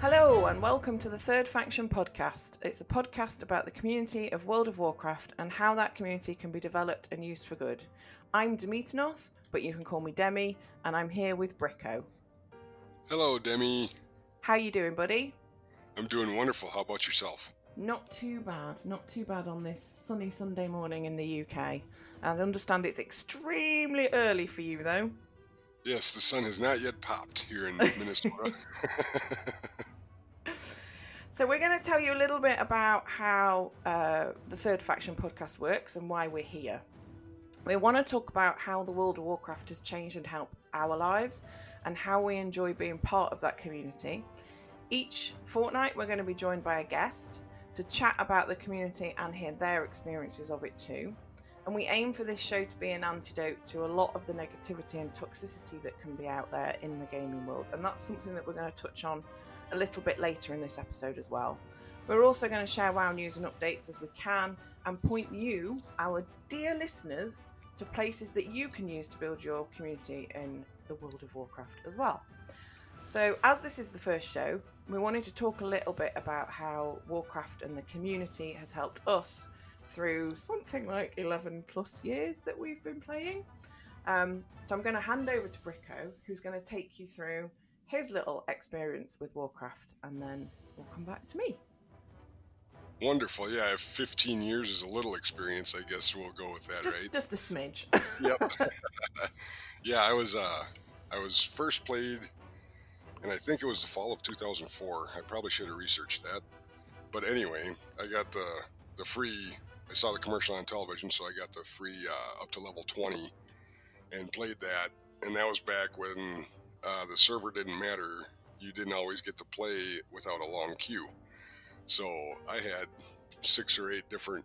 Hello, and welcome to the Third Faction podcast. It's a podcast about the community of World of Warcraft and how that community can be developed and used for good. I'm Demeternoth, but you can call me Demi, and I'm here with Bricko. Hello, Demi. How you doing, buddy? I'm doing wonderful. How about yourself? Not too bad, not too bad on this sunny Sunday morning in the UK. I understand it's extremely early for you, though. Yes, the sun has not yet popped here in Minnesota. So, we're going to tell you a little bit about how uh, the Third Faction podcast works and why we're here. We want to talk about how the World of Warcraft has changed and helped our lives and how we enjoy being part of that community. Each fortnight, we're going to be joined by a guest to chat about the community and hear their experiences of it too. And we aim for this show to be an antidote to a lot of the negativity and toxicity that can be out there in the gaming world. And that's something that we're going to touch on a little bit later in this episode as well. We're also going to share WoW news and updates as we can and point you, our dear listeners, to places that you can use to build your community in the World of Warcraft as well. So, as this is the first show, we wanted to talk a little bit about how Warcraft and the community has helped us through something like 11 plus years that we've been playing. Um, so, I'm going to hand over to Bricko, who's going to take you through his little experience with Warcraft, and then we'll come back to me. Wonderful. Yeah, I have 15 years as a little experience. I guess we'll go with that, Just, right? just a smidge. Yep. yeah, I was. Uh, I was first played, and I think it was the fall of 2004. I probably should have researched that. But anyway, I got the the free. I saw the commercial on television, so I got the free uh, up to level 20, and played that. And that was back when uh, the server didn't matter. You didn't always get to play without a long queue. So I had six or eight different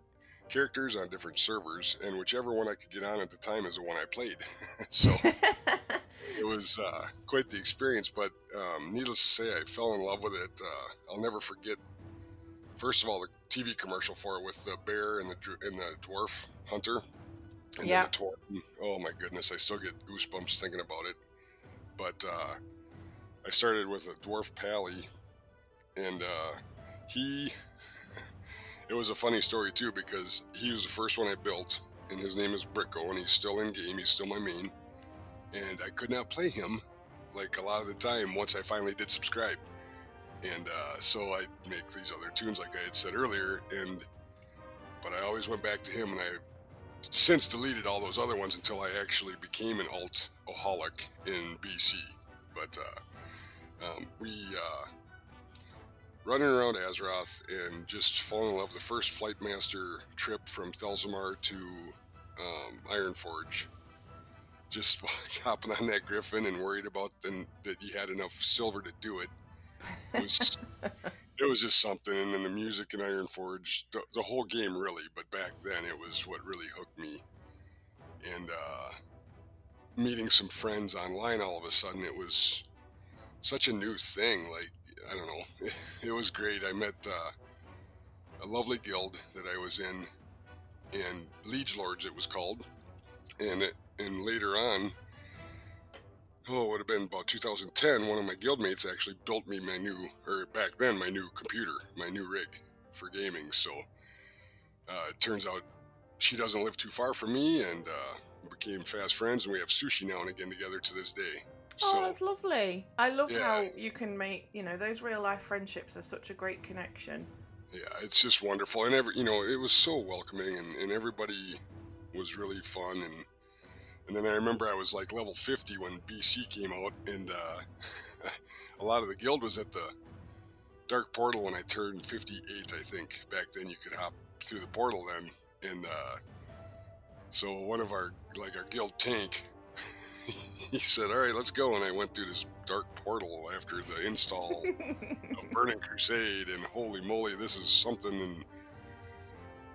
characters on different servers, and whichever one I could get on at the time is the one I played. so it was uh, quite the experience. But um, needless to say, I fell in love with it. Uh, I'll never forget. First of all, the TV commercial for it with the bear and the and the dwarf hunter. And Yeah. then the dwarf. Oh my goodness, I still get goosebumps thinking about it. But uh, I started with a dwarf pally, and uh, he. it was a funny story too because he was the first one I built, and his name is Bricko, and he's still in game. He's still my main, and I could not play him like a lot of the time once I finally did subscribe, and uh, so I make these other tunes like I had said earlier, and but I always went back to him, and I since deleted all those other ones until I actually became an alt oholic in BC. But uh, um, we uh, running around Azeroth and just falling in love. The first Flight Master trip from Thelsamar to um, Ironforge. Just hopping on that Griffin and worried about then that you had enough silver to do it. It was, it was just something. And then the music in Ironforge, the, the whole game really, but back then it was what really hooked me. And uh, meeting some friends online all of a sudden, it was such a new thing. Like, I don't know, it, was great. I met uh, a lovely guild that I was in, in Liege Lords it was called. And, it, and later on, oh, it would have been about 2010, one of my guildmates actually built me my new, or back then, my new computer, my new rig for gaming. So uh, it turns out she doesn't live too far from me, and uh, became fast friends, and we have sushi now and again together to this day. Oh, So that's lovely. I love Yeah. how you can make, you know, those real life friendships are such a great connection. yeah, it's just wonderful, and every you know, it was so welcoming, and, and everybody was really fun, and and then I remember I was like level 50 when BC came out, and uh, a lot of the guild was at the dark portal when I turned 58, I think. Back then, you could hop through the portal then, and uh, so one of our like our guild tank, he said, "All right, let's go," and I went through this dark portal after the install of Burning Crusade, and holy moly, this is something. And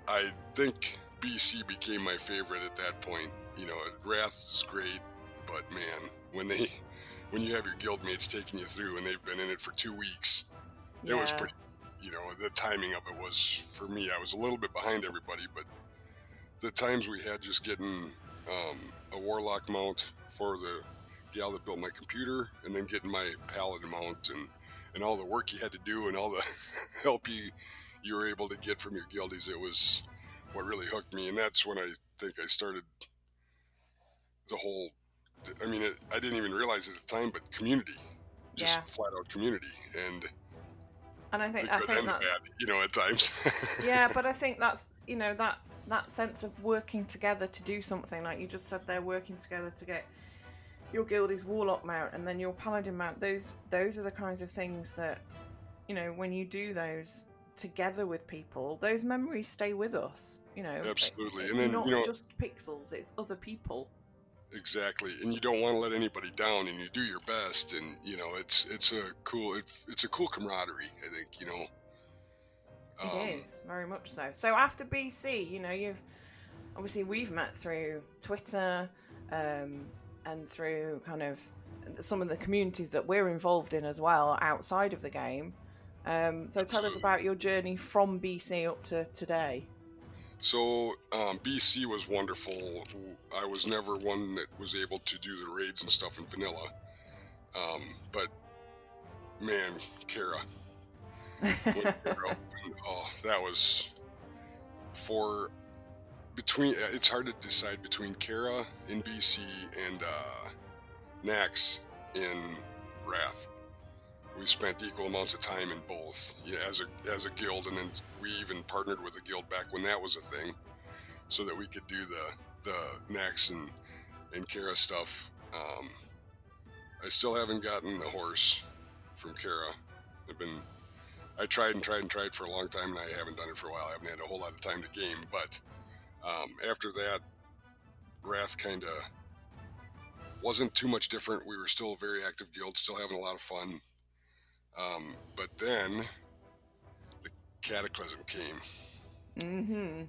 I think BC became my favorite at that point. You know, Wrath is great, but man, when they when you have your guild mates taking you through and they've been in it for two weeks. It was pretty you know, the timing of it was for me, I was a little bit behind everybody, but the times we had just getting um, a warlock mount for the gal that built my computer and then getting my paladin mount and and all the work you had to do and all the help you you were able to get from your guildies. It was what really hooked me. And that's when i think i started the whole i mean it, i didn't even realize at the time but community just yeah. flat out community. And and i think i think that's bad, you know at times. Yeah but i think that's you know that that sense of working together to do something like you just said they're working together to get your guildie's warlock mount and then your paladin mount those those are the kinds of things that you know when you do those together with people those memories stay with us you know. Absolutely. It's and then not you know just pixels it's other people. Exactly. And you don't want to let anybody down and you do your best and you know it's it's a cool it's, it's a cool camaraderie i think you know um, it is very much so so after bc you know you've obviously we've met through twitter um, and through kind of some of the communities that we're involved in as well outside of the game. Um, so tell us about your journey from BC up to today. So um, BC was wonderful. I was never one that was able to do the raids and stuff in vanilla, um, but man, Kara, oh, that was for between it's hard to decide between Kara in BC and uh, Nax in Wrath. We spent equal amounts of time in both yeah, as a as a guild, and then we even partnered with a guild back when that was a thing, so that we could do the the Nax and and Kara stuff. Um, I still haven't gotten the horse from Kara. I've been I tried and tried and tried for a long time, and I haven't done it for a while. I haven't had a whole lot of time to game, but um, after that, Wrath kind of wasn't too much different. We were still a very active guild, still having a lot of fun. Um, but then the cataclysm came. Mm-hmm.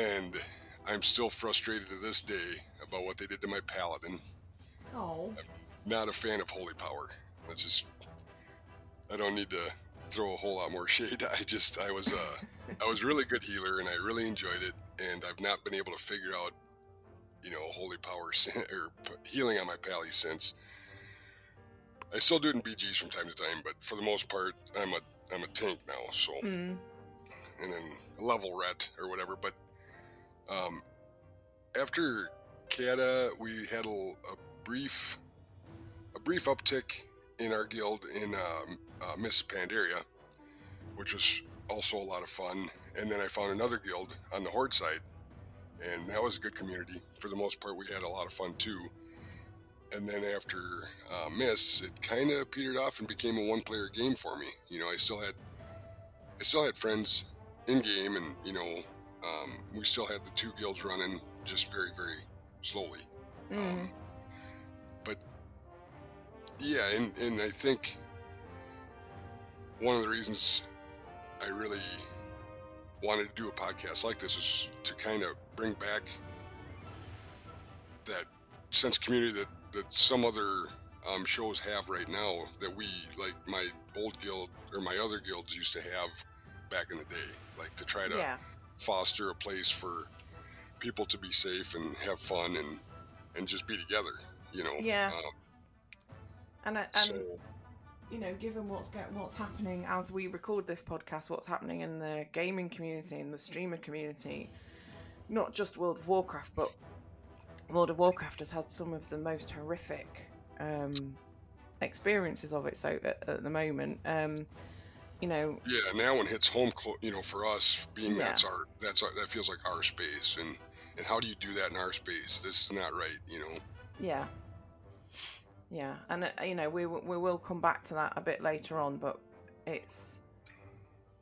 And I'm still frustrated to this day about what they did to my paladin. Oh. I'm not a fan of holy power. That's just I don't need to throw a whole lot more shade. I just I was uh I was really good healer and I really enjoyed it and I've not been able to figure out you know holy power or healing on my pally since. I still do it in BGs from time to time, but for the most part, I'm a I'm a tank now. So, mm. and then level ret or whatever. But um, after Cata, we had a, a, brief a brief uptick in our guild in um, uh, Miss Pandaria, which was also a lot of fun. And then I found another guild on the Horde side, and that was a good community. For the most part, we had a lot of fun too. And then after uh, Miss, it kind of petered off and became a one-player game for me. You know, I still had I still had friends in game, and you know, um, we still had the two guilds running, just very, very slowly. Mm. Um, but yeah, and, and I think one of the reasons I really wanted to do a podcast like this is to kind of bring back that sense of community that, that some other um, shows have right now that we like my old guild or my other guilds used to have back in the day like to try to yeah. foster a place for people to be safe and have fun and and just be together you know yeah um, and, and so, you know, given what's what's happening as we record this podcast, what's happening in the gaming community, in the streamer community, not just World of Warcraft, but World of Warcraft has had some of the most horrific um, experiences of it. So at, at the moment, um, you know, yeah, now one hits home. Clo- you know, for us, being yeah. that's our that's our, that feels like our space, and and how do you do that in our space? This is not right. You know. Yeah, yeah, and uh, you know we we will come back to that a bit later on, but it's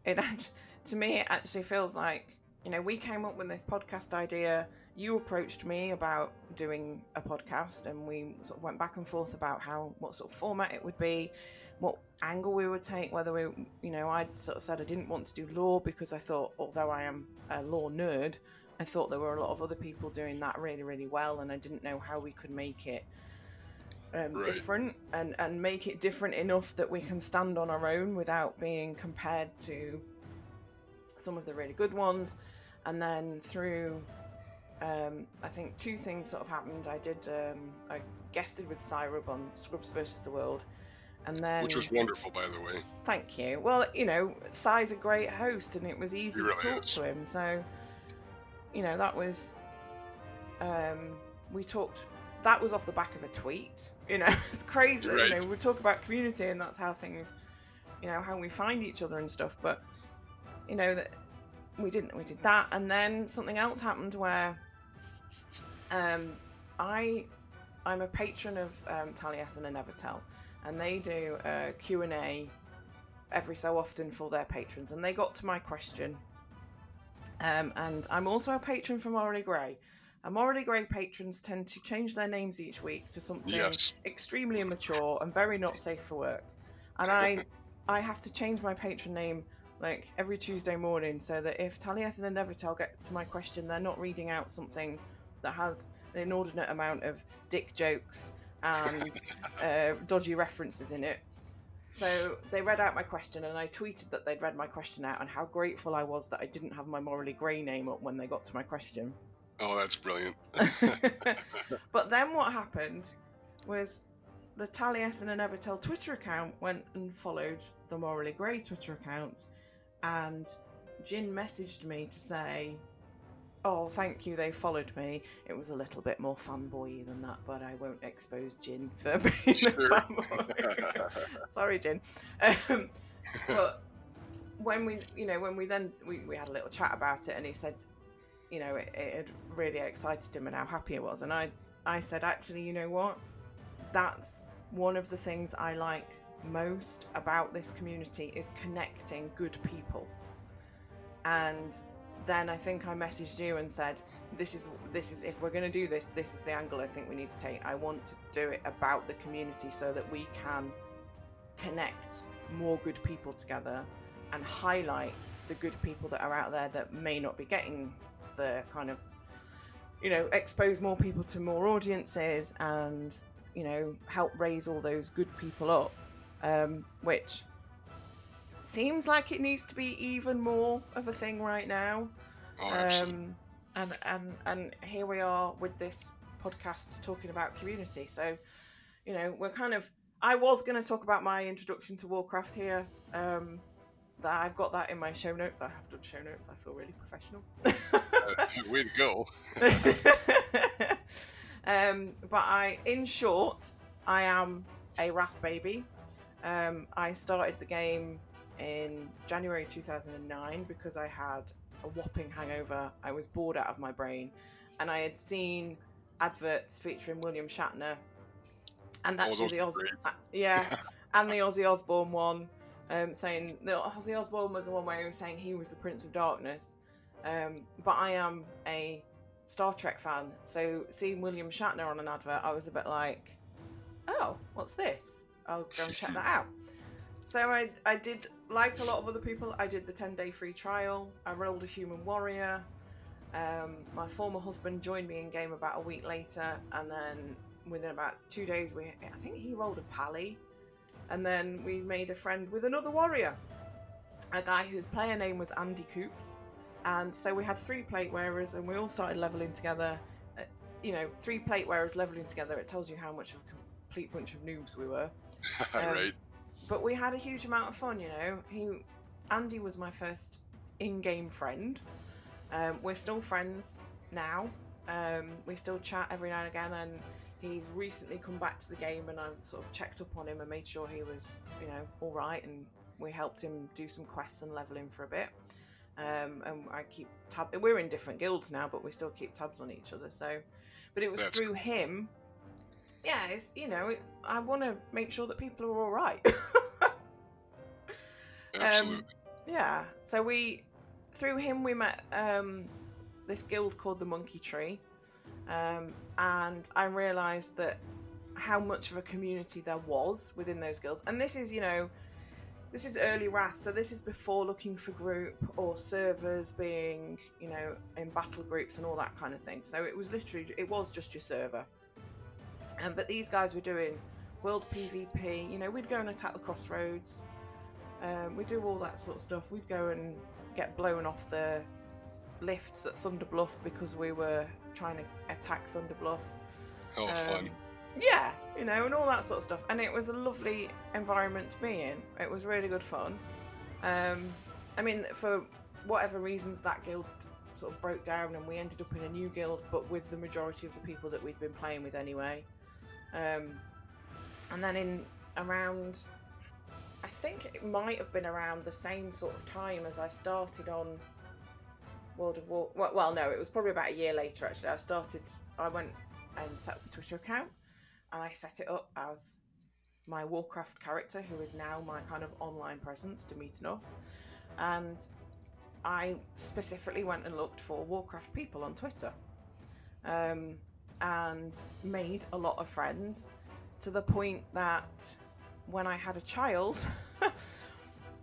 it actually, to me it actually feels like you know we came up with this podcast idea. You approached me about doing a podcast, and we sort of went back and forth about how what sort of format it would be, what angle we would take. Whether we, you know, i'd sort of said I didn't want to do law because I thought, although I am a law nerd, I thought there were a lot of other people doing that really, really well, and I didn't know how we could make it um, Right. different and and make it different enough that we can stand on our own without being compared to some of the really good ones. And then through, um, I think two things sort of happened. I did um, I guested with Cyrub on Scrubs versus the World, and then Which was wonderful, by the way. Thank you. Well, you know, Cy's a great host, and it was easy He to talk is. to him. So, you know, that was. Um, we talked. That was off the back of a tweet. You know, it's crazy. that, You know, we talk about community, and that's how things, you know, how we find each other and stuff. But, you know, that we didn't. We did that, and then something else happened where, um, I, I'm a patron of um, Taliesin and Evitel, and they do a Q and A every so often for their patrons, and they got to my question. Um, and I'm also a patron for Morally Grey. And Morally Grey patrons tend to change their names each week to something Yes. extremely immature and very not safe for work. And I, I have to change my patron name like every Tuesday morning so that if Taliesin and Evitel get to my question, they're not reading out something that has an inordinate amount of dick jokes and uh, dodgy references in it. So they read out my question, and I tweeted that they'd read my question out and how grateful I was that I didn't have my morally grey name up when they got to my question. Oh, that's brilliant. but then what happened was the Taliesin and Evitel Twitter account went and followed the Morally Grey Twitter account, and Jin messaged me to say, "Oh, thank you, they followed me." It was a little bit more fanboy than that, but I won't expose Jin for being Sure. a fanboy. Sorry, Jin. Um, but when we, you know, when we then we, we had a little chat about it, and he said, you know, it, it had really excited him and how happy it was. And I, I said, actually, you know what? That's one of the things I like most about this community is connecting good people. And then I think I messaged you and said, this is this is if we're going to do this, this is the angle I think we need to take. I want to do it about the community so that we can connect more good people together and highlight the good people that are out there that may not be getting the kind of you know expose more people to more audiences and you know help raise all those good people up um, which seems like it needs to be even more of a thing right now. Oh, um, and and and here we are with this podcast talking about community. So you know we're kind of i was going to talk about my introduction to warcraft here um that i've got that in my show notes i have done show notes i feel really professional. Way to go. um but i in short i am a wrath baby. Um i started the game in january 2009 because i had a whopping hangover. I was bored out of my brain, and I had seen adverts featuring William Shatner, and actually the Oz- uh, yeah, and the Ozzy Osbourne one, um, saying that Ozzy Osbourne was the one where he was saying he was the Prince of Darkness, um, but I am a Star Trek fan, so seeing William Shatner on an advert, I was a bit like, oh, what's this? I'll go and check that out. So I, I did, like a lot of other people, I did the 10 day free trial. I rolled a human warrior. Um, my former husband joined me in game about a week later, and then within about two days, we I think he rolled a pally, and then we made a friend with another warrior, a guy whose player name was Andy Coops, and so we had three plate wearers, and we all started leveling together. Uh, you know, three plate wearers leveling together. It tells you how much of a complete bunch of noobs we were um, right. but we had a huge amount of fun you know he andy was my first in-game friend um, we're still friends now um, we still chat every now and again and he's recently come back to the game and i sort of checked up on him and made sure he was you know all right and we helped him do some quests and level him for a bit um, and i keep tab we're in different guilds now but we still keep tabs on each other so but it was That's through him yeah, it's you know, it, I want to make sure that people are all right. Absolutely. yeah, so we through him we met um, this guild called the Monkey Tree, um, and I realised that how much of a community there was within those guilds. And this is, you know, this is early Wrath, so this is before looking for group or servers being, you know, in battle groups and all that kind of thing. So it was literally, it was just your server. Um, but these guys were doing world PvP. You know, we'd go and attack the crossroads. Um, we do all that sort of stuff. We'd go and get blown off the lifts at Thunderbluff because we were trying to attack Thunderbluff. Oh, Um, fun. Yeah, you know, and all that sort of stuff. And it was a lovely environment to be in. It was really good fun. Um, I mean, for whatever reasons, that guild sort of broke down and we ended up in a new guild, but with the majority of the people that we'd been playing with anyway. Um, and then in around, I think it might have been around the same sort of time as I started on World of War. Well, well, no, it was probably about a year later actually. I started, I went and set up a Twitter account and I set it up as my Warcraft character, who is now my kind of online presence, Demeter North. And I specifically went and looked for Warcraft people on Twitter um, and made a lot of friends to the point that when I had a child,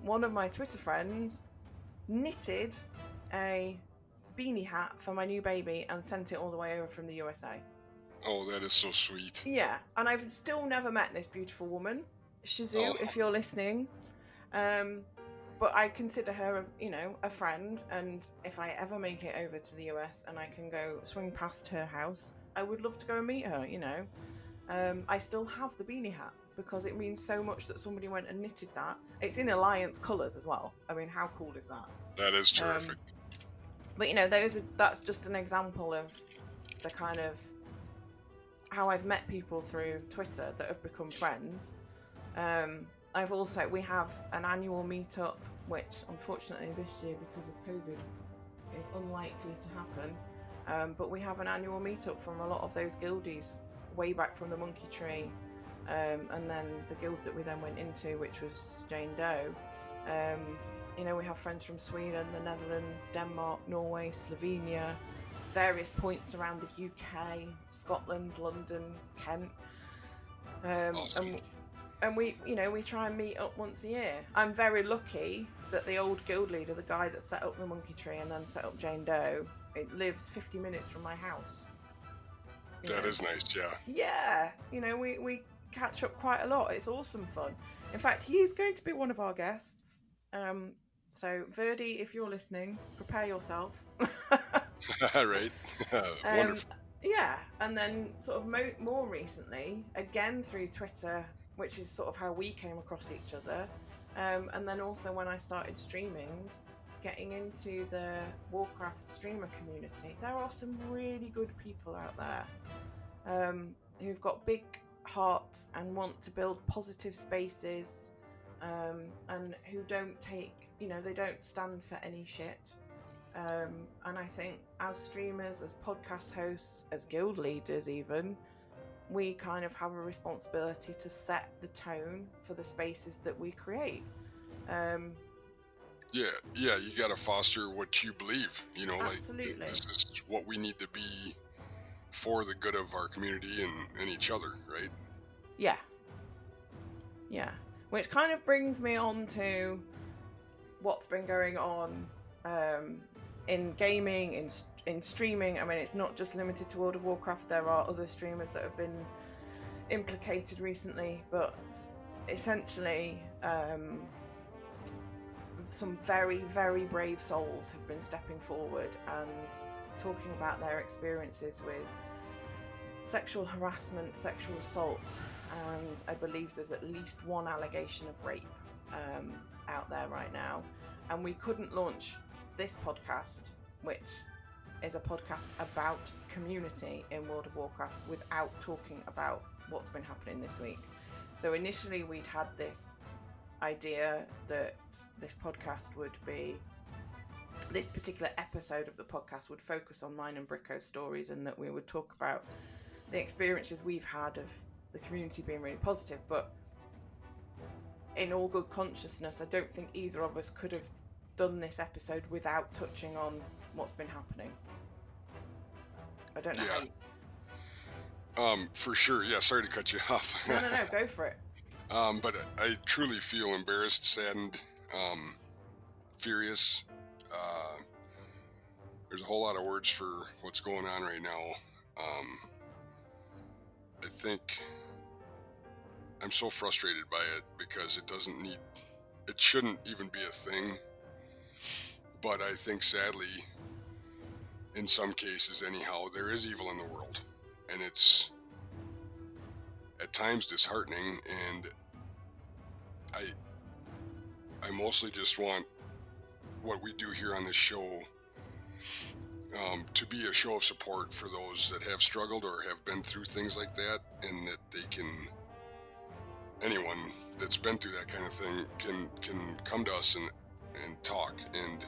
one of my Twitter friends knitted a beanie hat for my new baby and sent it all the way over from the USA. Oh, that is so sweet. Yeah, and I've still never met this beautiful woman, Shazoo, Oh. if you're listening. Um, but I consider her, a, you know, a friend, and if I ever make it over to the US and I can go swing past her house, I would love to go and meet her. You know, um, I still have the beanie hat because it means so much that somebody went and knitted that. It's in Alliance colours as well. I mean, how cool is that? That is Um, terrific. But you know, those are, that's just an example of the kind of how I've met people through Twitter that have become friends. Um, I've also we have an annual meetup, which unfortunately this year because of COVID is unlikely to happen. Um, but we have an annual meetup from a lot of those guildies way back from the Monkey Tree, um, and then the guild that we then went into, which was Jane Doe. Um, you know, we have friends from Sweden, the Netherlands, Denmark, Norway, Slovenia, various points around the UK, Scotland, London, Kent. Um, and, and we, you know, we try and meet up once a year. I'm very lucky that the old guild leader, the guy that set up the Monkey Tree and then set up Jane Doe, it lives 50 minutes from my house. You That know? is nice, yeah. Yeah, you know, we, we catch up quite a lot. It's awesome fun. In fact, he's going to be one of our guests. Um, so, Verdi, if you're listening, prepare yourself. right. Um, Wonderful. Yeah, and then sort of mo- more recently, again through Twitter, which is sort of how we came across each other, um, and then also when I started streaming, getting into the Warcraft streamer community, there are some really good people out there um, who've got big hearts and want to build positive spaces, um, and who don't take, you know, they don't stand for any shit. Um, and I think as streamers, as podcast hosts, as guild leaders, even, we kind of have a responsibility to set the tone for the spaces that we create. Um, Yeah, yeah, you got to foster what you believe. You know, like this is what we need to be for the good of our community and, and each other, right? yeah. Yeah. Which kind of brings me on to what's been going on um, in gaming, in, in streaming. I mean, it's not just limited to World of Warcraft, there are other streamers that have been implicated recently, but essentially, um, some very, very brave souls have been stepping forward and talking about their experiences with sexual harassment, sexual assault, and I believe there's at least one allegation of rape um, out there right now. And we couldn't launch this podcast, which is a podcast about community in World of Warcraft, without talking about what's been happening this week. So initially, we'd had this idea that this podcast would be this particular episode of the podcast would focus on mine and Bricko's stories and that we would talk about the experiences we've had of the community being really positive but in all good consciousness i don't think either of us could have done this episode without touching on what's been happening i don't know Yeah. Um, for sure. Yeah, sorry to cut you off. no no no go for it Um, but I truly feel embarrassed, saddened, um, furious. Uh, there's a whole lot of words for what's going on right now. Um, I think I'm so frustrated by it because it doesn't need, it shouldn't even be a thing. But I think sadly, in some cases, anyhow, there is evil in the world. And it's at times disheartening. And I, I mostly just want what we do here on this show um, to be a show of support for those that have struggled or have been through things like that, and that they can anyone that's been through that kind of thing can can come to us and and talk and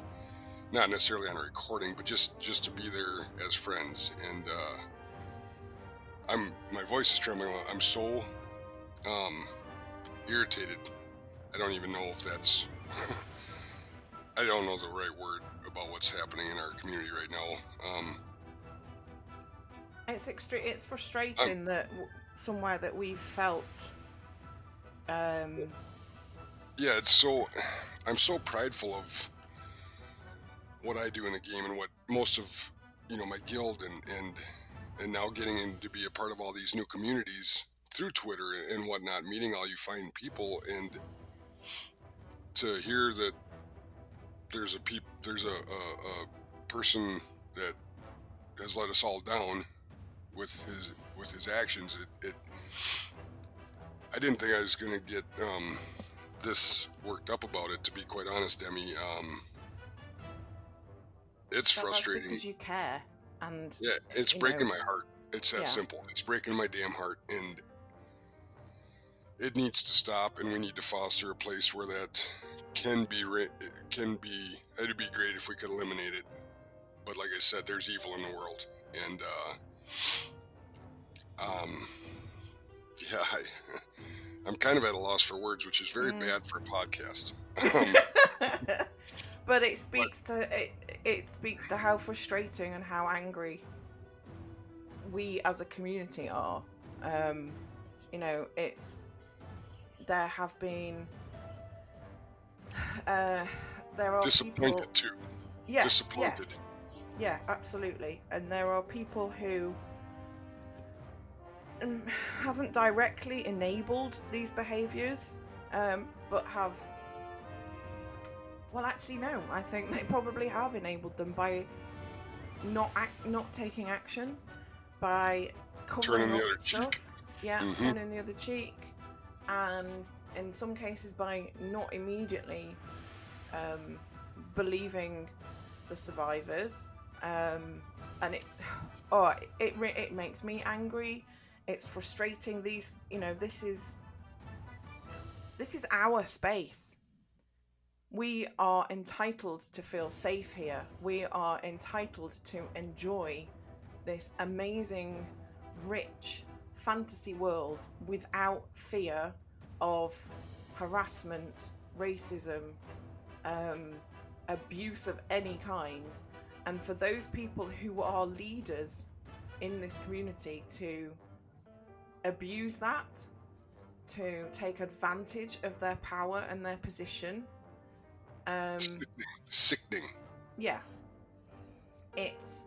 not necessarily on a recording, but just just to be there as friends. And uh, I'm my voice is trembling. I'm so um, irritated. I don't even know if that's I don't know the right word about what's happening in our community right now. Um, it's extreme. It's frustrating I'm, that w- somewhere that we felt. Um, yeah, it's so. I'm so prideful of what I do in the game and what most of you know my guild and and and now getting in to be a part of all these new communities through Twitter and whatnot, meeting all you fine people and to hear that there's a peop, there's a, a, a person that has let us all down with his with his actions. It, it I didn't think I was going to get um, this worked up about it. To be quite honest, Demi, um, it's frustrating because you care, and yeah, it's breaking know, my heart. It's that yeah. simple. It's breaking my damn heart, and it needs to stop. And we need to foster a place where that can be can be it'd be great if we could eliminate it but like i said there's evil in the world and uh um yeah I, i'm kind of at a loss for words which is very mm. bad for a podcast but it speaks but, to it, it speaks to how frustrating and how angry we as a community are um you know it's there have been uh, there are disappointed people... too. Yeah, disappointed. Yeah. yeah, absolutely. And there are people who um, haven't directly enabled these behaviors, um, but have. Well, actually, no. I think they probably have enabled them by not act, not taking action, by turning the other stuff. cheek. Yeah, mm-hmm. turning the other cheek, and in some cases by not immediately um, believing the survivors um, and it oh it, it it makes me angry it's frustrating. These you know this is this is our space. We are entitled to feel safe here. We are entitled to enjoy this amazing rich fantasy world without fear of harassment, racism, um, abuse of any kind. And for those people who are leaders in this community to abuse that, to take advantage of their power and their position. Um, sickening. sickening. Yeah. It's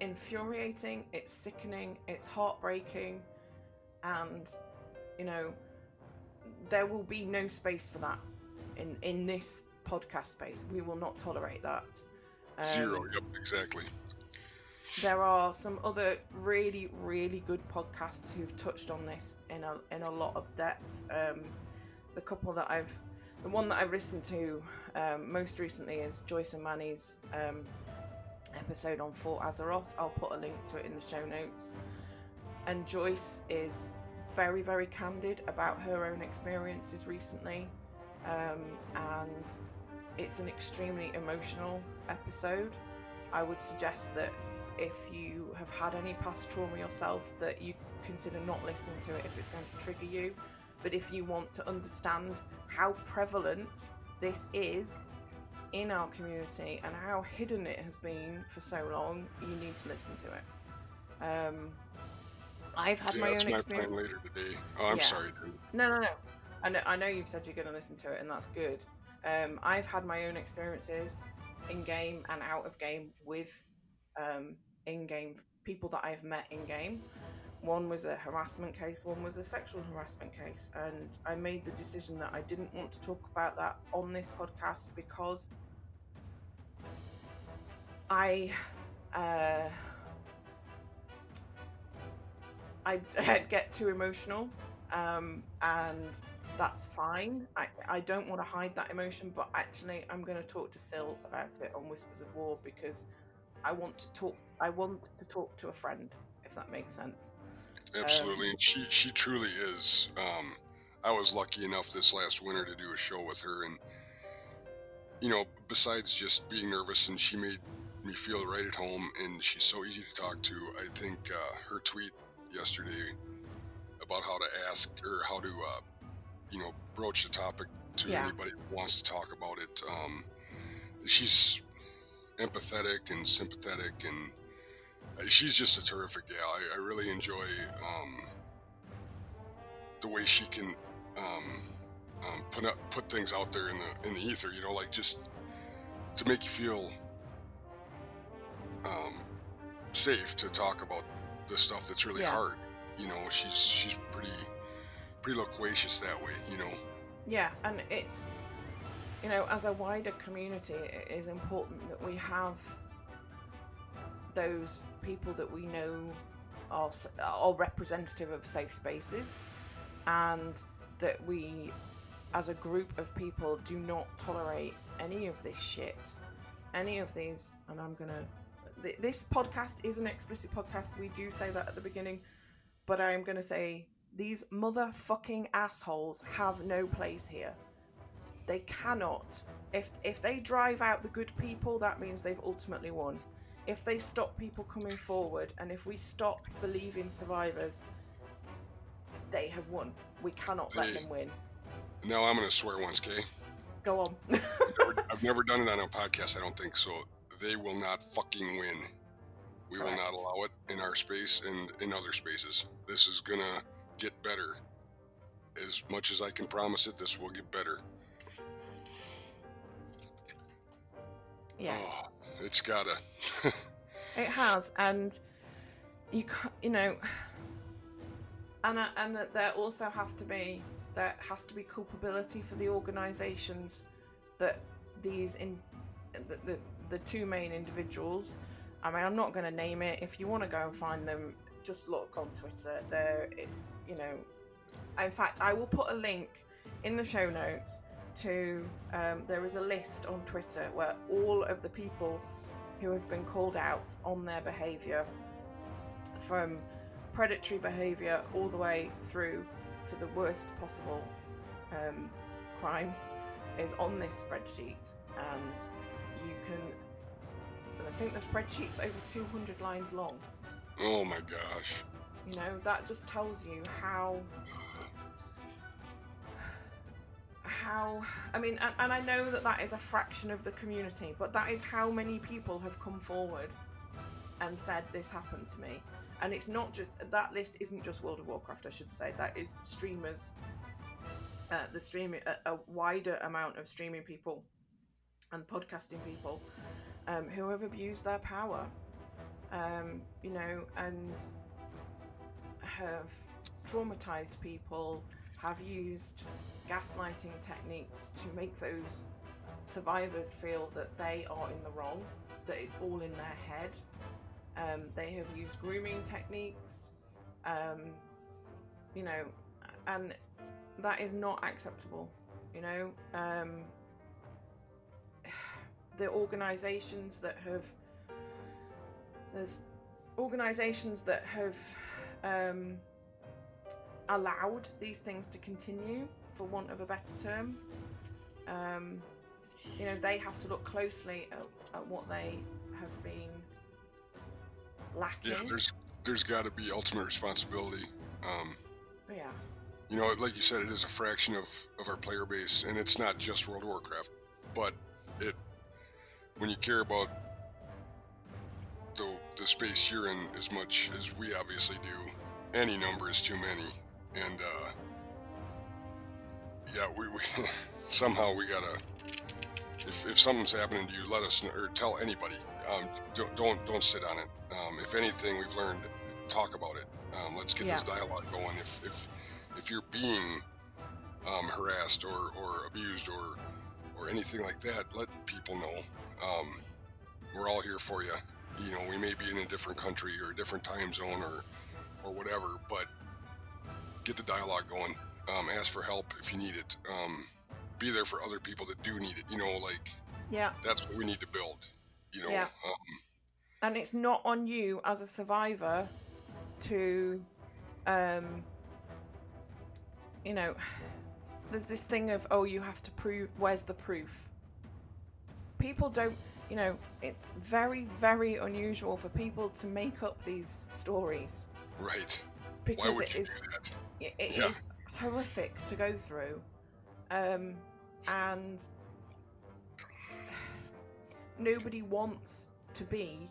infuriating, it's sickening, it's heartbreaking, and, you know, there will be no space for that in in this podcast space. We will not tolerate that. Um, Zero. Yep. Exactly. There are some other really, really good podcasts who've touched on this in a in a lot of depth. Um, the couple that I've, the one that I've listened to um, most recently is Joyce and Manny's um, episode on Fort Azeroth. I'll put a link to it in the show notes. And Joyce is very, very candid about her own experiences recently. Um, and it's an extremely emotional episode. I would suggest that if you have had any past trauma yourself, that you consider not listening to it if it's going to trigger you. But if you want to understand how prevalent this is in our community and how hidden it has been for so long, you need to listen to it. Um, I've had yeah, my own my experience. plan later today. Oh, I'm yeah. sorry. Dude. No, no, no. I know, I know you've said you're going to listen to it, and that's good. Um, I've had my own experiences in game and out of game with um, in game people that I've met in game. one was a harassment case, one was a sexual harassment case. And I made the decision that I didn't want to talk about that on this podcast because I. Uh, I'd, I'd get too emotional, um, and that's fine. I, I don't want to hide that emotion, but actually, I'm going to talk to Sil about it on Whispers of War because I want to talk. I want to talk to a friend, if that makes sense. Absolutely, um, and she she truly is. Um, I was lucky enough this last winter to do a show with her, and you know, besides just being nervous, and she made me feel right at home, and she's so easy to talk to. I think uh, her tweet yesterday about how to ask or how to, uh, you know, broach the topic to yeah. anybody who wants to talk about it. Um, she's empathetic and sympathetic, and uh, she's just a terrific gal. I, I really enjoy um, the way she can um, um, put up, put things out there in the in the ether. You know, like just to make you feel um, safe to talk about the stuff that's really yeah. hard. You know, she's she's pretty pretty loquacious that way. You know. Yeah, and it's you know, as a wider community, it is important that we have those people that we know are, are representative of safe spaces, and that we, as a group of people, do not tolerate any of this shit, any of these. And I'm gonna this podcast is an explicit podcast. We do say that at the beginning, but I am going to say these motherfucking assholes have no place here. They cannot. If if they drive out the good people, that means they've ultimately won. If they stop people coming forward, and if we stop believing survivors, they have won. We cannot let them win. No, I'm going to swear once, Kay. Go on. I've, never, I've never done it on a podcast. I don't think so they will not fucking win. We Correct. will not allow it in our space and in other spaces. This is gonna get better. As much as I can promise it, this will get better. Yeah. Oh, it's gotta. it has, and you can't, you know, and and there also have to be there has to be culpability for the organisations that these in the, the the two main individuals. I mean, I'm not going to name it. If you want to go and find them, just look on Twitter. They're, you know, in fact, I will put a link in the show notes to. Um, there is a list on Twitter where all of the people who have been called out on their behaviour, from predatory behaviour all the way through to the worst possible um, crimes, is on this spreadsheet, and you can I think the spreadsheet's over 200 lines long. Oh my gosh. You know, that just tells you how. How. I mean, and, and I know that that is a fraction of the community, but that is how many people have come forward and said, This happened to me. And it's not just. That list isn't just World of Warcraft, I should say. That is streamers. Uh, the streaming, a, a wider amount of streaming people and podcasting people um, who have abused their power, um, you know, and have traumatized people, have used gaslighting techniques to make those survivors feel that they are in the wrong, that it's all in their head. Um, they have used grooming techniques, um, you know, and that is not acceptable, you know. Um, the organisations that have there's organisations that have um, allowed these things to continue, for want of a better term. Um, you know, they have to look closely at, at what they have been lacking. Yeah, there's there's got to be ultimate responsibility. Um, yeah. You know, like you said, it is a fraction of, of our player base, and it's not just World of Warcraft, but it when you care about the, the space you're in as much as we obviously do, any number is too many. And uh, yeah, we, we somehow we gotta. If, if something's happening to you, let us know, or tell anybody. Um, don't, don't don't sit on it. Um, if anything, we've learned talk about it. Um, let's get Yeah. this dialogue going. If if if you're being um, harassed or, or abused or or anything like that, let people know. Um, we're all here for you. You know, we may be in a different country or a different time zone or or whatever, but get the dialogue going. Um, ask for help if you need it. Um, be there for other people that do need it. You know, like Yeah. that's what we need to build. You know, Yeah. um, and it's not on you as a survivor to um you know there's this thing of oh you have to prove where's the proof people don't you know it's very very unusual for people to make up these stories right. because Why would it you is do that? It Yeah. is horrific to go through um and nobody wants to be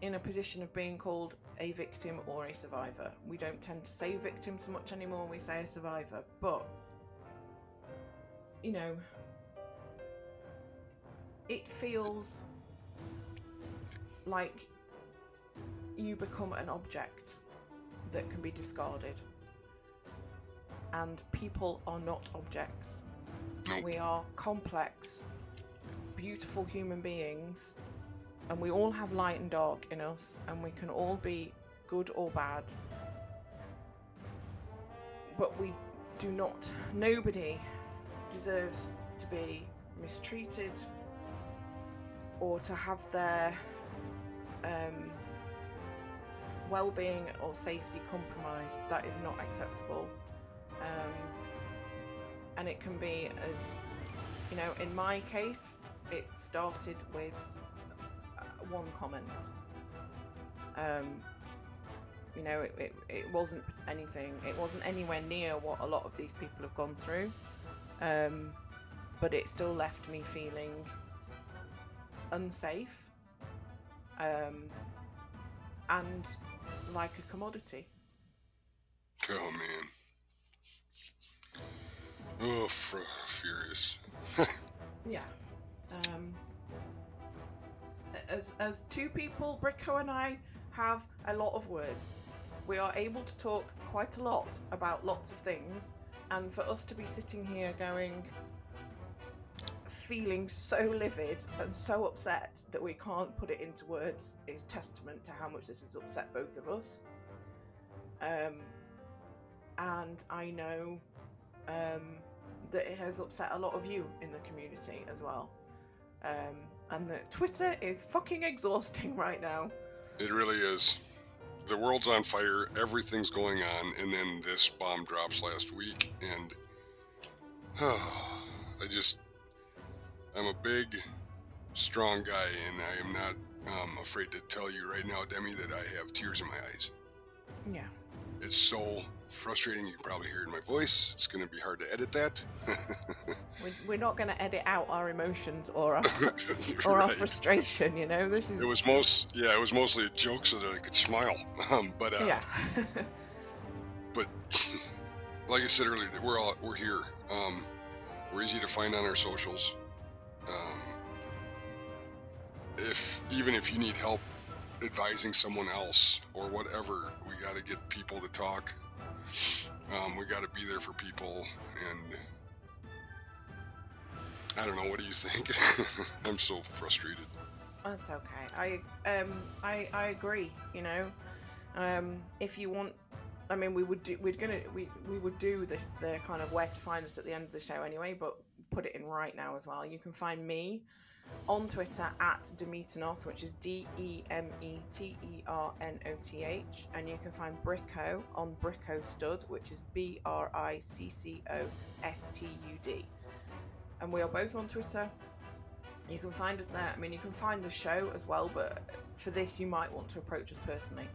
in a position of being called a victim or a survivor we don't tend to say victim so much anymore we say a survivor but you know it feels like you become an object that can be discarded and people are not objects. Nope. We are complex, beautiful human beings, and we all have light and dark in us, and we can all be good or bad. But we do not, nobody deserves to be mistreated or to have their um, well being or safety compromised. That is not acceptable um, and it can be as you know in my case it started with uh, one comment. Um, you know it, it, it wasn't anything it wasn't anywhere near what a lot of these people have gone through. Um, but it still left me feeling unsafe um, and like a commodity. Oh man. Oh, furious. Yeah. Um, as as two people, Bricco and I have a lot of words. We are able to talk quite a lot about lots of things, and for us to be sitting here going, feeling so livid and so upset that we can't put it into words is testament to how much this has upset both of us. Um, and I know um, that it has upset a lot of you in the community as well. Um, and that Twitter is fucking exhausting right now. It really is. The world's on fire, everything's going on, and then this bomb drops last week, and I just. I'm a big, strong guy, and I am not um, afraid to tell you right now, Demi, that I have tears in my eyes. Yeah. It's so frustrating. You can probably hear in my voice. It's going to be hard to edit that. We- We're not going to edit out our emotions or our, or our frustration, you know? This is. It was most, yeah, it was mostly a joke so that I could smile. Um, but, uh, yeah. but like I said earlier, we're all we're here. Um, we're easy to find on our socials. Um, if even if you need help advising someone else or whatever, we got to get people to talk. Um, we got to be there for people, and I don't know. What do you think? I'm so frustrated. That's okay. I um I I agree. You know, um if you want, I mean, we would do we're gonna we we would do the the kind of where to find us at the end of the show anyway, but put it in right now as well. You can find me on Twitter at Demeternoth, which is D E M E T E R N O T H, and you can find Bricco on Bricco Stud, which is B R I C C O S T U D. And we are both on Twitter. You can find us there. I mean, you can find the show as well, but for this, you might want to approach us personally.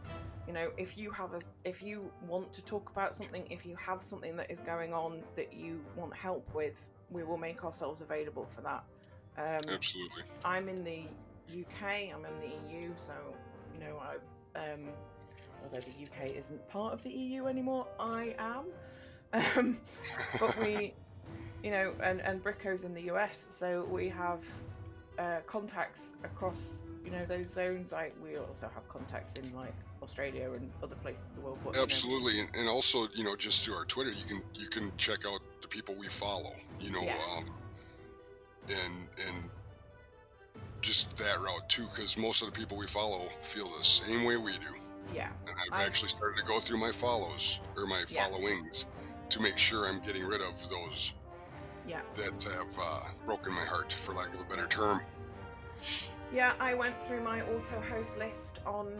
You know, if you have a, if you want to talk about something, if you have something that is going on that you want help with, we will make ourselves available for that. Um, Absolutely. I'm in the UK. I'm in the EU, so you know, I, um, although the UK isn't part of the EU anymore, I am. Um, but we, you know, and and Bricco's in the US, so we have uh, contacts across you know those zones. Like we also have contacts in like Australia and other places of the world. But, you know, Absolutely, and, and also you know just through our Twitter, you can you can check out the people we follow. You know, Yeah. um, and and just that route too, because most of the people we follow feel the same way we do. yeah, And I've I- actually started to go through my follows or my Yeah. followings to make sure I'm getting rid of those yeah. that have uh, broken my heart, for lack of a better term. Yeah, I went through my auto host list on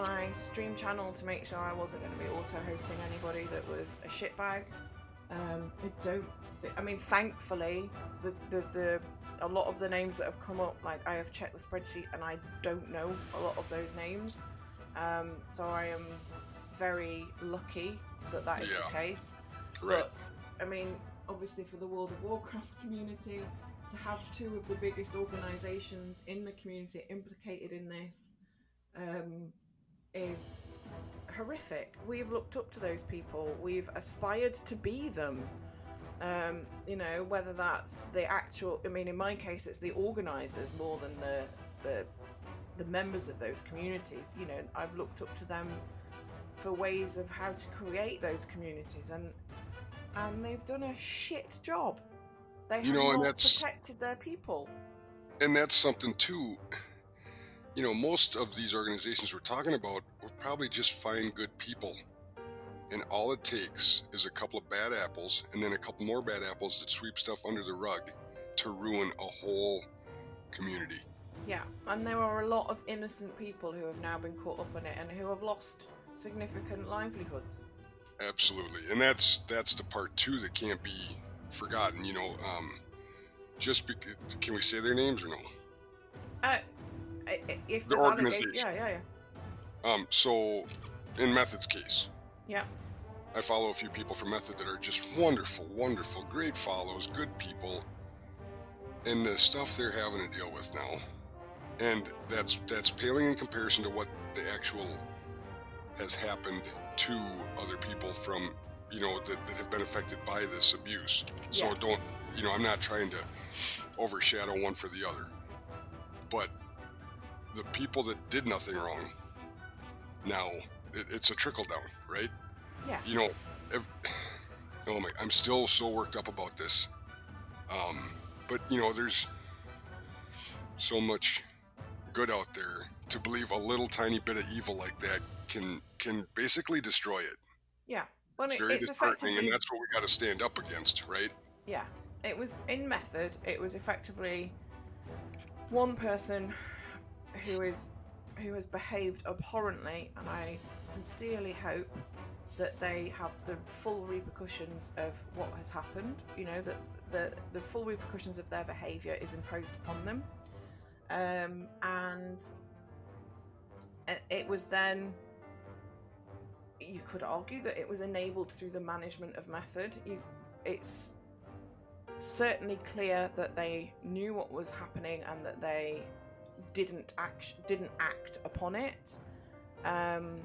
my stream channel to make sure I wasn't going to be auto hosting anybody that was a shitbag. Um, I don't. Th- I mean, thankfully, the, the the a lot of the names that have come up, like I have checked the spreadsheet and I don't know a lot of those names. Um, so I am very lucky that that is Yeah. the case. Right. But I mean, obviously, for the World of Warcraft community, to have two of the biggest organisations in the community implicated in this um, is horrific. We've looked up to those people. We've aspired to be them. Um, you know, whether that's the actual. I mean, in my case, it's the organisers more than the the the members of those communities. You know, I've looked up to them for ways of how to create those communities, and and they've done a shit job. They You have know, and that's- protected their people. and that's something too you know most of these organizations we're talking about will probably just find good people. And all it takes is a couple of bad apples and then a couple more bad apples that sweep stuff under the rug to ruin a whole community. Yeah, and there are a lot of innocent people who have now been caught up in it and who have lost significant livelihoods. absolutely and that's that's the part too that can't be forgotten you know um just because can we say their names or no? Uh, if The organisation. yeah, yeah, yeah, um so in method's case yeah, I follow a few people from Method that are just wonderful, wonderful, great follows, good people, and the stuff they're having to deal with now, and that's that's paling in comparison to what the actual has happened to other people from you know that, that have been affected by this abuse. So Yeah. don't you know I'm not trying to overshadow one for the other, but the people that did nothing wrong now it, it's a trickle down, right? yeah, you know, ev oh my, I'm still so worked up about this. Um, but you know, there's so much good out there to believe a little tiny bit of evil like that can can basically destroy it. yeah. Well, It's very it's disheartening, and that's what we got to stand up against, right? Yeah, it was in method. It was effectively one person who is who has behaved abhorrently, and I sincerely hope that they have the full repercussions of what has happened. You know that the the full repercussions of their behaviour is imposed upon them, um, and it- was then you could argue that it was enabled through the management of method. You, it's certainly clear that they knew what was happening and that they didn't act didn't act upon it. Um,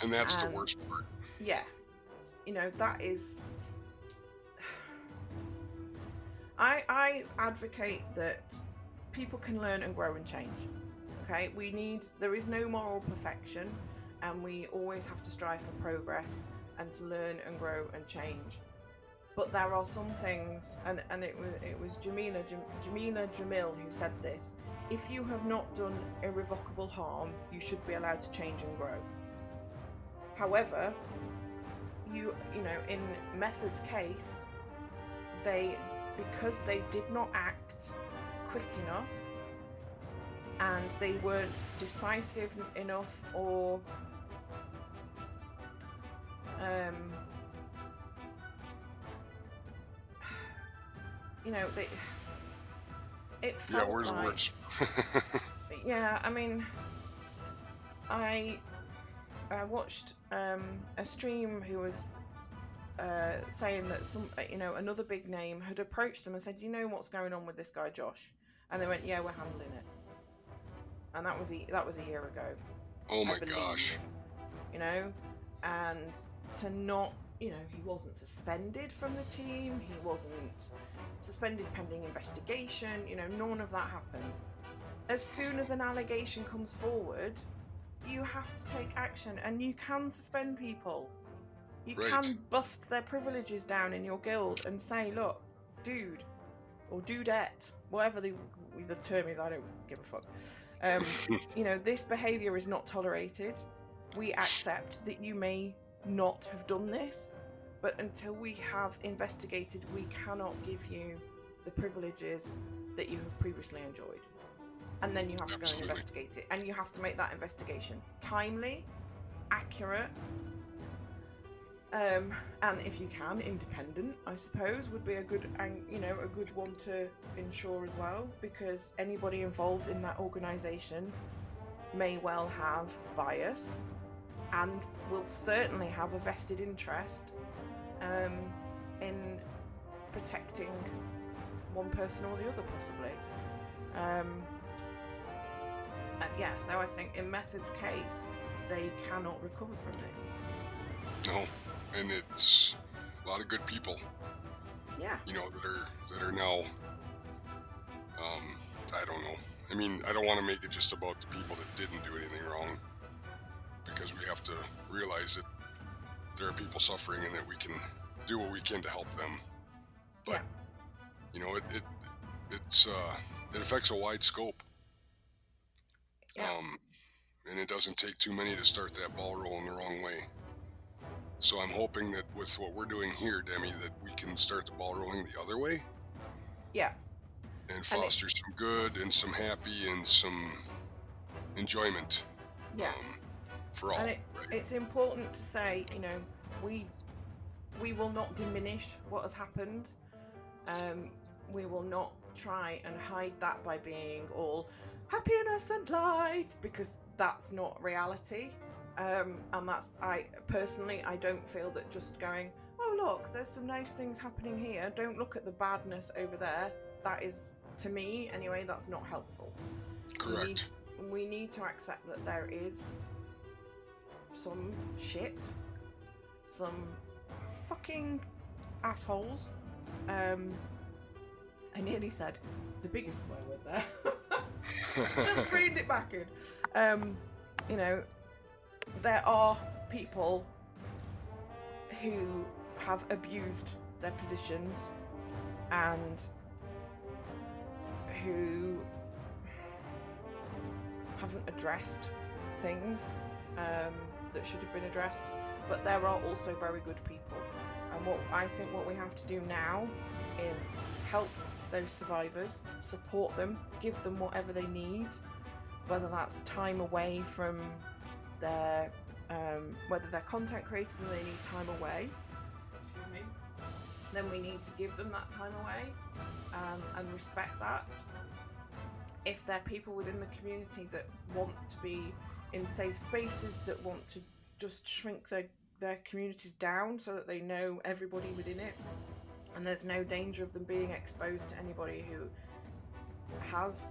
And that's And- the worst part. yeah, you know that is. I I advocate that people can learn and grow and change. Okay, we need there is no moral perfection, and we always have to strive for progress and to learn and grow and change. But there are some things, and, and it was it was Jamila Jam, Jamila Jamil who said this. If you have not done irrevocable harm, you should be allowed to change and grow. However, you you know in Method's case, they because they did not act quick enough and they weren't decisive enough or um you know they it Yeah, felt where's the like, words? yeah, I mean, I I watched um, a stream who was uh, saying that some, uh, you know, another big name had approached them and said, "You know what's going on with this guy Josh?" And they went, "Yeah, we're handling it." And that was a, that was a year ago. oh my believe, gosh. You know, and to not you know, he wasn't suspended from the team. He wasn't suspended pending investigation. You know, none of that happened. As soon as an allegation comes forward, you have to take action, and you can suspend people. You Right. can bust their privileges down in your guild and say, look, dude, or dudette, whatever the the term is, I don't give a fuck. Um, you know, this behaviour is not tolerated. We accept that you may not have done this, but until we have investigated, we cannot give you the privileges that you have previously enjoyed. And then you have to go and investigate it. And you have to make that investigation timely, accurate, um, and if you can, independent, I suppose, would be a good, ang- you know, a good one to ensure as well, because anybody involved in that organisation may well have bias, and will certainly have a vested interest um, in protecting one person or the other, possibly. Um, and yeah, so I think in Method's case, they cannot recover from this. No, and it's a lot of good people, Yeah. you know, that are that are now. Um, I don't know. I mean, I don't want to make it just about the people that didn't do anything wrong, because we have to realize that there are people suffering and that we can do what we can to help them. But you know, it, it it's uh, it affects a wide scope. Yeah. Um, and it doesn't take too many to start that ball rolling the wrong way. So I'm hoping that with what we're doing here, Demi, that we can start the ball rolling the other way Yeah. and foster some good and some happy and some enjoyment Yeah. um, for all. And it, it's important to say, you know, we we will not diminish what has happened. Um, we will not try and hide that by being all happiness and light because that's not reality. Um, and that's I personally I don't feel that just going, oh look, there's some nice things happening here. Don't look at the badness over there. That is to me anyway. That's not helpful. Correct. we need to accept that there is some shit, some fucking assholes. Um, I nearly said the biggest swear word there. Just reined it back in. Um, you know, there are people who have abused their positions and who haven't addressed things um, that should have been addressed, but there are also very good people. And what I think what we have to do now is help those survivors, support them, give them whatever they need, whether that's time away from their, um, whether they're content creators and they need time away. Excuse me. Then we need to give them that time away um, and respect that if they're people within the community that want to be in safe spaces, that want to just shrink their, their communities down so that they know everybody within it, and there's no danger of them being exposed to anybody who has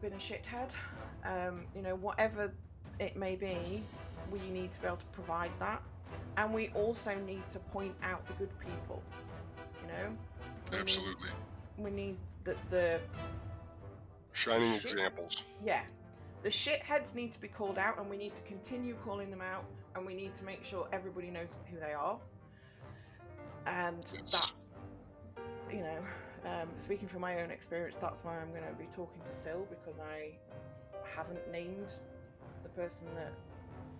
been a shithead, um, you know, whatever it may be, we need to be able to provide that. And we also need to point out the good people, you know? We need- Absolutely. we need the, the Shining Shit. examples. yeah the shitheads need to be called out and we need to continue calling them out and we need to make sure everybody knows who they are. And that you know um, speaking from my own experience that's why i'm going to be talking to sil because i haven't named the person that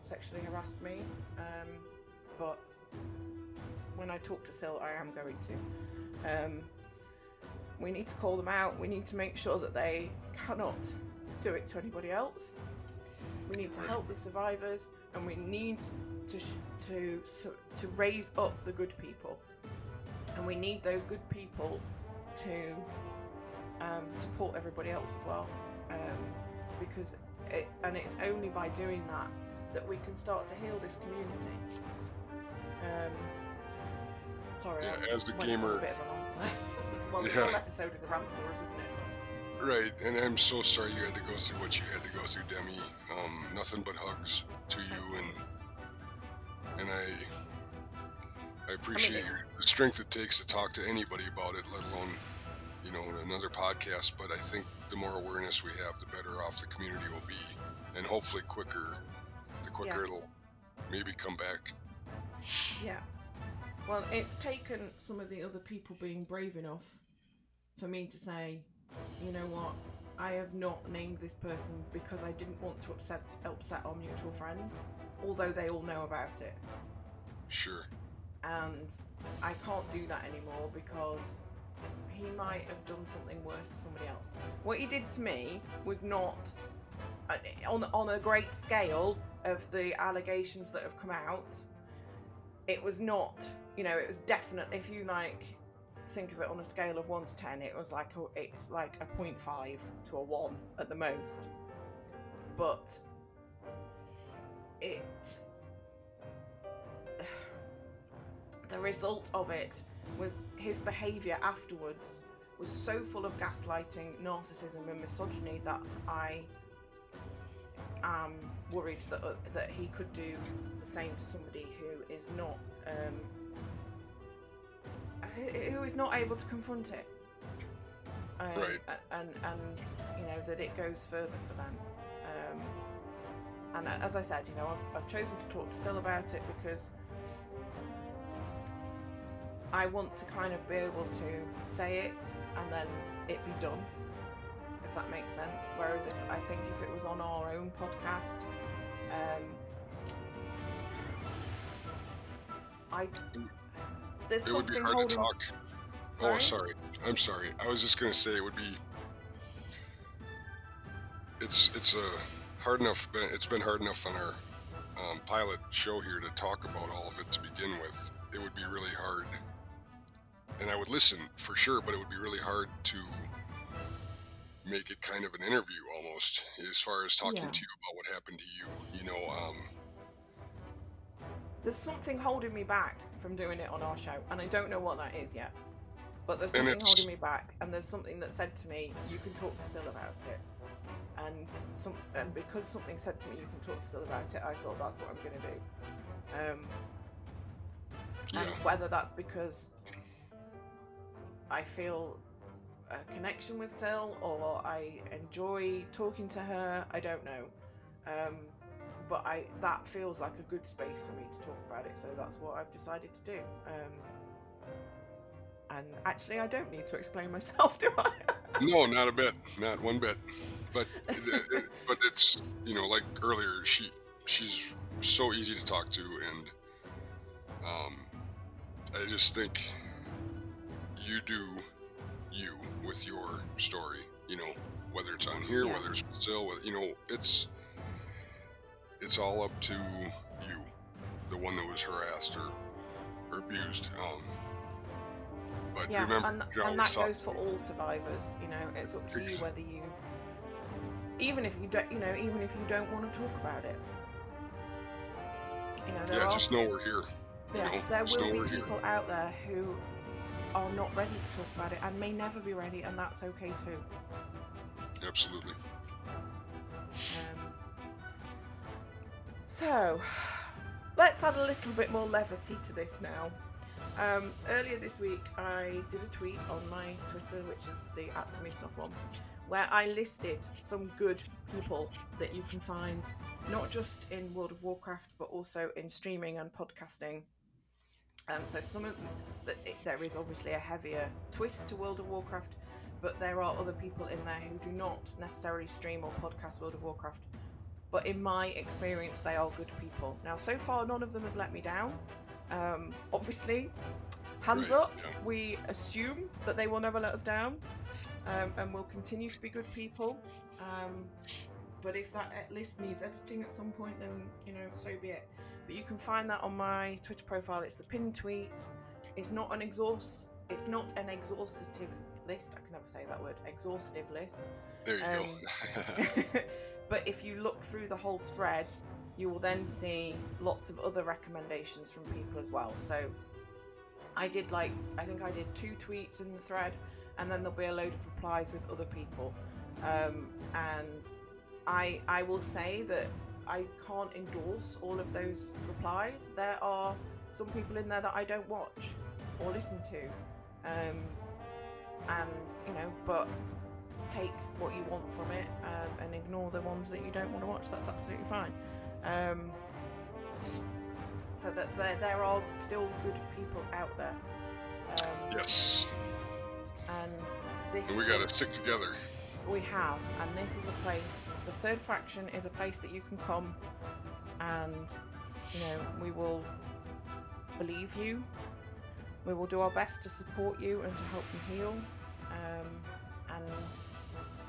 sexually harassed me um, but when i talk to sil i am going to. Um, we need to call them out. We need to make sure that they cannot do it to anybody else. We need to help the survivors, and we need to sh- to to raise up the good people. And we need those good people to um, support everybody else as well, um, because it, and it's only by doing that that we can start to heal this community. Um, sorry, Yeah, as a gamer- a well, the Yeah. whole episode is a rant for us, isn't it? Right, and I'm so sorry you had to go through what you had to go through, Demi. Um, nothing but hugs to you, and and I I appreciate your, the strength it takes to talk to anybody about it, let alone, you know, another podcast. But I think the more awareness we have, the better off the community will be, and hopefully quicker, the quicker Yeah. it'll maybe come back. Yeah. Well, it's taken some of the other people being brave enough for me to say, you know what, I have not named this person because I didn't want to upset upset our mutual friends, although they all know about it. Sure. And I can't do that anymore because he might have done something worse to somebody else. What he did to me was not on on a great scale of the allegations that have come out. It was not, you know, it was definitely if you like think of it on a scale of 1 to 10, it was like a, it's like a 0.5 to a 1 at the most. But it the result of it was his behavior afterwards was so full of gaslighting, narcissism, and misogyny that I am worried that uh, that he could do the same to somebody who is not um, who- is not able to confront it. Um, Right. And and you know that it goes further for them. Um, and as I said, you know, I've, I've chosen to talk to Sil about it because I want to kind of be able to say it and then it be done, if that makes sense. Whereas if I think if it was on our own podcast, um, I there's It would be hard to holding. talk. Oh, sorry. I'm sorry. I was just gonna say it would be. It's it's a hard enough. It's been hard enough on our um, pilot show here to talk about all of it to begin with. It would be really hard, and I would listen for sure, but it would be really hard to make it kind of an interview almost, as far as talking Yeah. to you about what happened to you. You know, um, There's something holding me back from doing it on our show, and I don't know what that is yet. But there's something holding me back, and there's something that said to me, "You can talk to Sil about it." And some, and because something said to me, "You can talk to Sil about it," I thought that's what I'm going to do. Um, yeah, and whether that's because I feel a connection with Sil or I enjoy talking to her, I don't know. Um, but I that feels like a good space for me to talk about it, so that's what I've decided to do. Um, and actually, I don't need to explain myself, do I? No, not a bit, not one bit. But but it's you know like earlier, she she's so easy to talk to, and um, I just think you do you with your story. You know whether it's on here, Yeah. whether it's still, whether- you know it's it's all up to you, the one that was harassed or or abused. Um, but yeah, remember, and, you can and that goes for all survivors. You know, it's up to you whether you, even if you don't, you know, even if you don't want to talk about it. You know, there Yeah, are just know we're here. Yeah, know, there know will be here. people out there who are not ready to talk about it and may never be ready, and that's okay too. Absolutely. Um, so, let's add a little bit more levity to this now. Um, earlier this week, I did a tweet on my Twitter, which is the at one, where I listed some good people that you can find not just in World of Warcraft, but also in streaming and podcasting. Um, so some of th- there is obviously a heavier twist to World of Warcraft, but there are other people in there who do not necessarily stream or podcast World of Warcraft. But in my experience, they are good people. Now, so far, none of them have let me down. Um, obviously, hands Right, up, yeah. we assume that they will never let us down um, and will continue to be good people. Um, but if that list needs editing at some point, then you know, so be it. But you can find that on my Twitter profile. It's the pinned tweet. It's not an exhaust. It's not an exhaustive list. I can never say that word. Exhaustive list. There you Um, go. but if you look through the whole thread, you will then see lots of other recommendations from people as well. So I did like I think I did two tweets in the thread, and then there'll be a load of replies with other people. Um, and I I will say that I can't endorse all of those replies. There are some people in there that I don't watch or listen to. Um, and, you know, but take what you want from it um, and ignore the ones that you don't want to watch. That's absolutely fine. Um, so that there, there are still good people out there. Um, Yes. and this we got to stick together. we have, and this is a place. The third faction is a place that you can come, and you know we will believe you. We will do our best to support you and to help you heal, um, and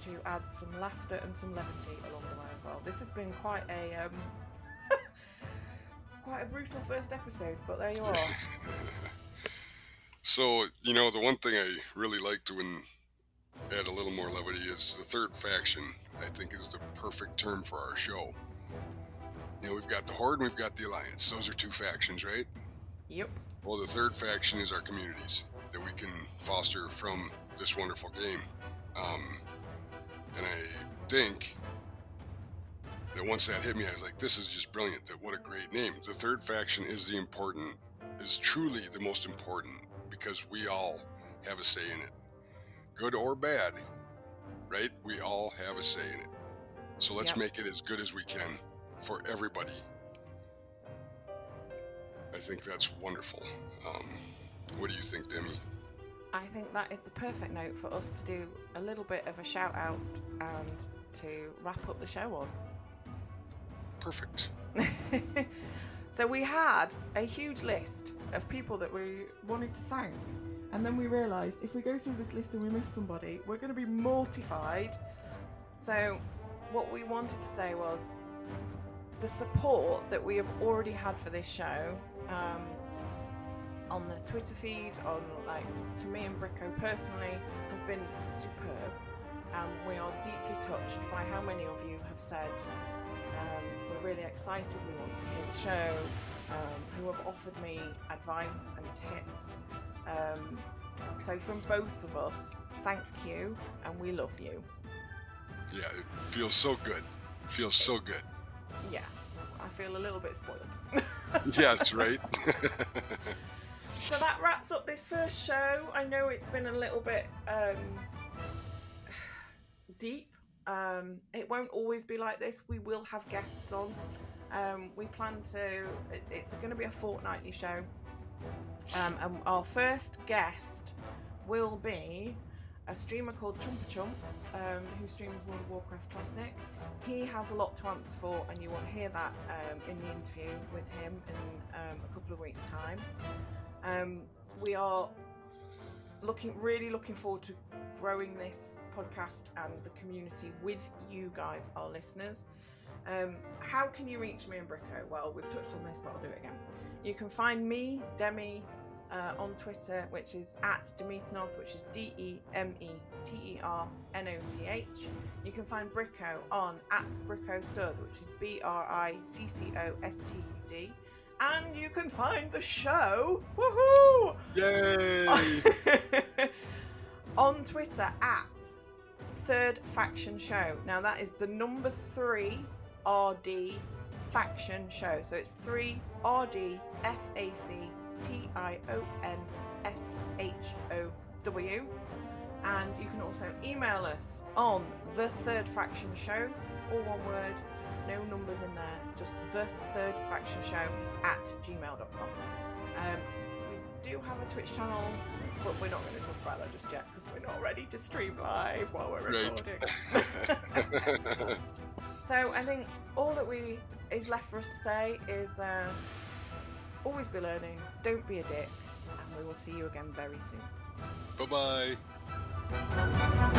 to add some laughter and some levity along the way as well. This has been quite a um, quite a brutal first episode, but there you are. So, you know, the one thing I really like to add a little more levity is the third faction, I think, is the perfect term for our show. You know, we've got the Horde and we've got the Alliance. Those are two factions, right? Yep. Well, the third faction is our communities that we can foster from this wonderful game. Um, and I think that once that hit me, I was like, this is just brilliant. That what a great name. The third faction is the important, is truly the most important because we all have a say in it. Good or bad, right? We all have a say in it. So let's Yep. make it as good as we can for everybody. I think that's wonderful. Um, what do you think, Demi? I think that is the perfect note for us to do a little bit of a shout out and to wrap up the show on. Perfect. so we had a huge list of people that we wanted to thank, and then we realised if we go through this list and we miss somebody, we're going to be mortified. So what we wanted to say was the support that we have already had for this show. Um, on the Twitter feed, on like to me and Bricco personally, has been superb. And we are deeply touched by how many of you have said um, we're really excited, we want to hear the show, um, who have offered me advice and tips. Um, so, from both of us, thank you and we love you. Yeah, it feels so good. It feels so good. Yeah, I feel a little bit spoiled. Yeah, that's right. So that wraps up this first show. I know it's been a little bit um, deep. Um, it won't always be like this. We will have guests on. Um, we plan to. It's going to be a fortnightly show, um, and our first guest will be a streamer called Chumpa Chump, um, who streams World of Warcraft Classic. He has a lot to answer for, and you will hear that um, in the interview with him in um, a couple of weeks' time. Um, we are looking really looking forward to growing this podcast and the community with you guys, our listeners. Um, how can you reach me and Bricco? Well, we've touched on this, but I'll do it again. You can find me, Demi, uh, on Twitter, which is at Demeternoth, which is D E M E T E R N O T H. You can find Bricco on at Bricco Stud, which is B R I C C O S T U D. And you can find the show, woohoo! Yay! on Twitter at Third Faction Show. Now that is the number three RD Faction Show. So it's three RD F A C T I O N S H O W. And you can also email us on the Third Faction Show, all one word, no numbers in there, just the Third Faction Show at gmail.com. Um, we do have a Twitch channel, but we're not going to talk about that just yet because we're not ready to stream live while we're Right. recording. so I think all that we is left for us to say is uh, always be learning, don't be a dick, and we will see you again very soon. bye bye.